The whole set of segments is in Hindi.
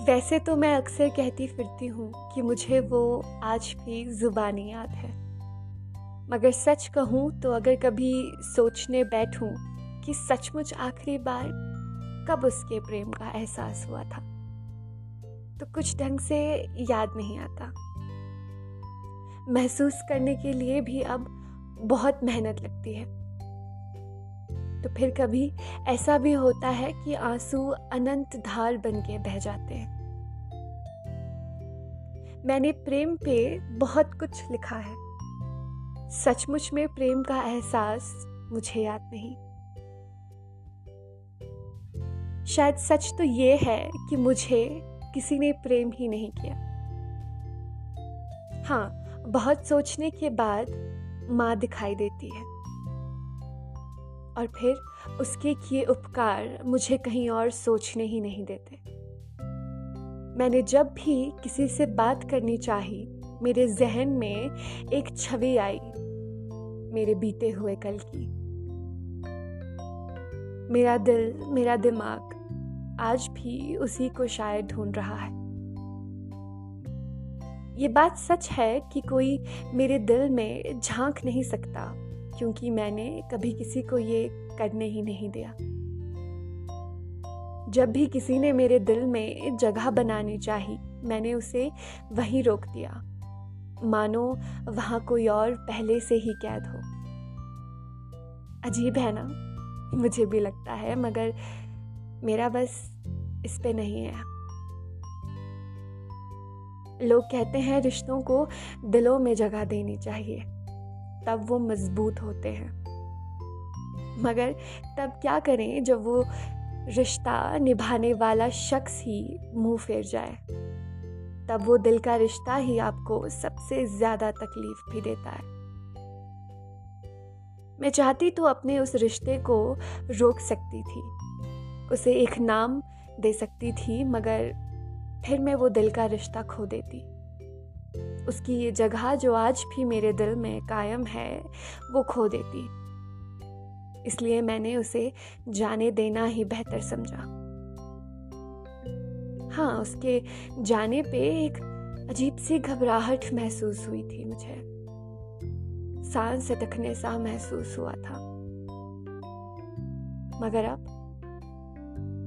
वैसे तो मैं अक्सर कहती फिरती हूँ कि मुझे वो आज भी ज़ुबानी याद है। मगर सच कहूँ तो अगर कभी सोचने बैठूँ कि सचमुच आखिरी बार कब उसके प्रेम का एहसास हुआ था तो कुछ ढंग से याद नहीं आता। महसूस करने के लिए भी अब बहुत मेहनत लगती है। तो फिर कभी ऐसा भी होता है कि आँसू अनंत धार बन के बह जाते हैं। मैंने प्रेम पे बहुत कुछ लिखा है। सचमुच में प्रेम का एहसास मुझे याद नहीं। शायद सच तो ये है कि मुझे किसी ने प्रेम ही नहीं किया। हाँ बहुत सोचने के बाद माँ दिखाई देती है। और फिर उसके किए उपकार मुझे कहीं और सोचने ही नहीं देते। मैंने जब भी किसी से बात करनी चाही, मेरे जहन में एक छवि आई, मेरे बीते हुए कल की। मेरा दिल, मेरा दिमाग आज भी उसी को शायद ढूंढ रहा है। ये बात सच है कि कोई मेरे दिल में झाँक नहीं सकता। क्योंकि मैंने कभी किसी को ये करने ही नहीं दिया। जब भी किसी ने मेरे दिल में जगह बनानी चाही, मैंने उसे वहीं रोक दिया। मानो वहाँ कोई और पहले से ही कैद हो। अजीब है ना? मुझे भी लगता है, मगर मेरा बस इस पे नहीं है। लोग कहते हैं, रिश्तों को दिलों में जगह देनी चाहिए। तब वो मज़बूत होते हैं। मगर तब क्या करें जब वो रिश्ता निभाने वाला शख्स ही मुँह फेर जाए? तब वो दिल का रिश्ता ही आपको सबसे ज़्यादा तकलीफ़ भी देता है। मैं चाहती तो अपने उस रिश्ते को रोक सकती थी। उसे एक नाम दे सकती थी, मगर फिर मैं वो दिल का रिश्ता खो देती। उसकी ये जगह जो आज भी मेरे दिल में कायम है, वो खो देती। इसलिए मैंने उसे जाने देना ही बेहतर समझा। हाँ उसके जाने पे एक अजीब सी घबराहट महसूस हुई थी मुझे। सांस अटकने सा महसूस हुआ था। मगर अब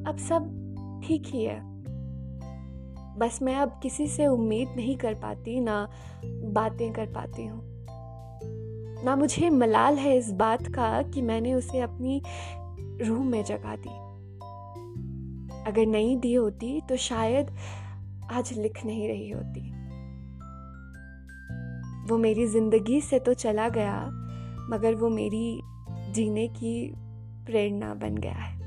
अब सब ठीक ही है। बस मैं अब किसी से उम्मीद नहीं कर पाती, ना बातें कर पाती हूँ। ना मुझे मलाल है इस बात का कि मैंने उसे अपनी रूह में जगा दी। अगर नहीं दी होती तो शायद आज लिख नहीं रही होती। वो मेरी ज़िंदगी से तो चला गया, मगर वो मेरी जीने की प्रेरणा बन गया है।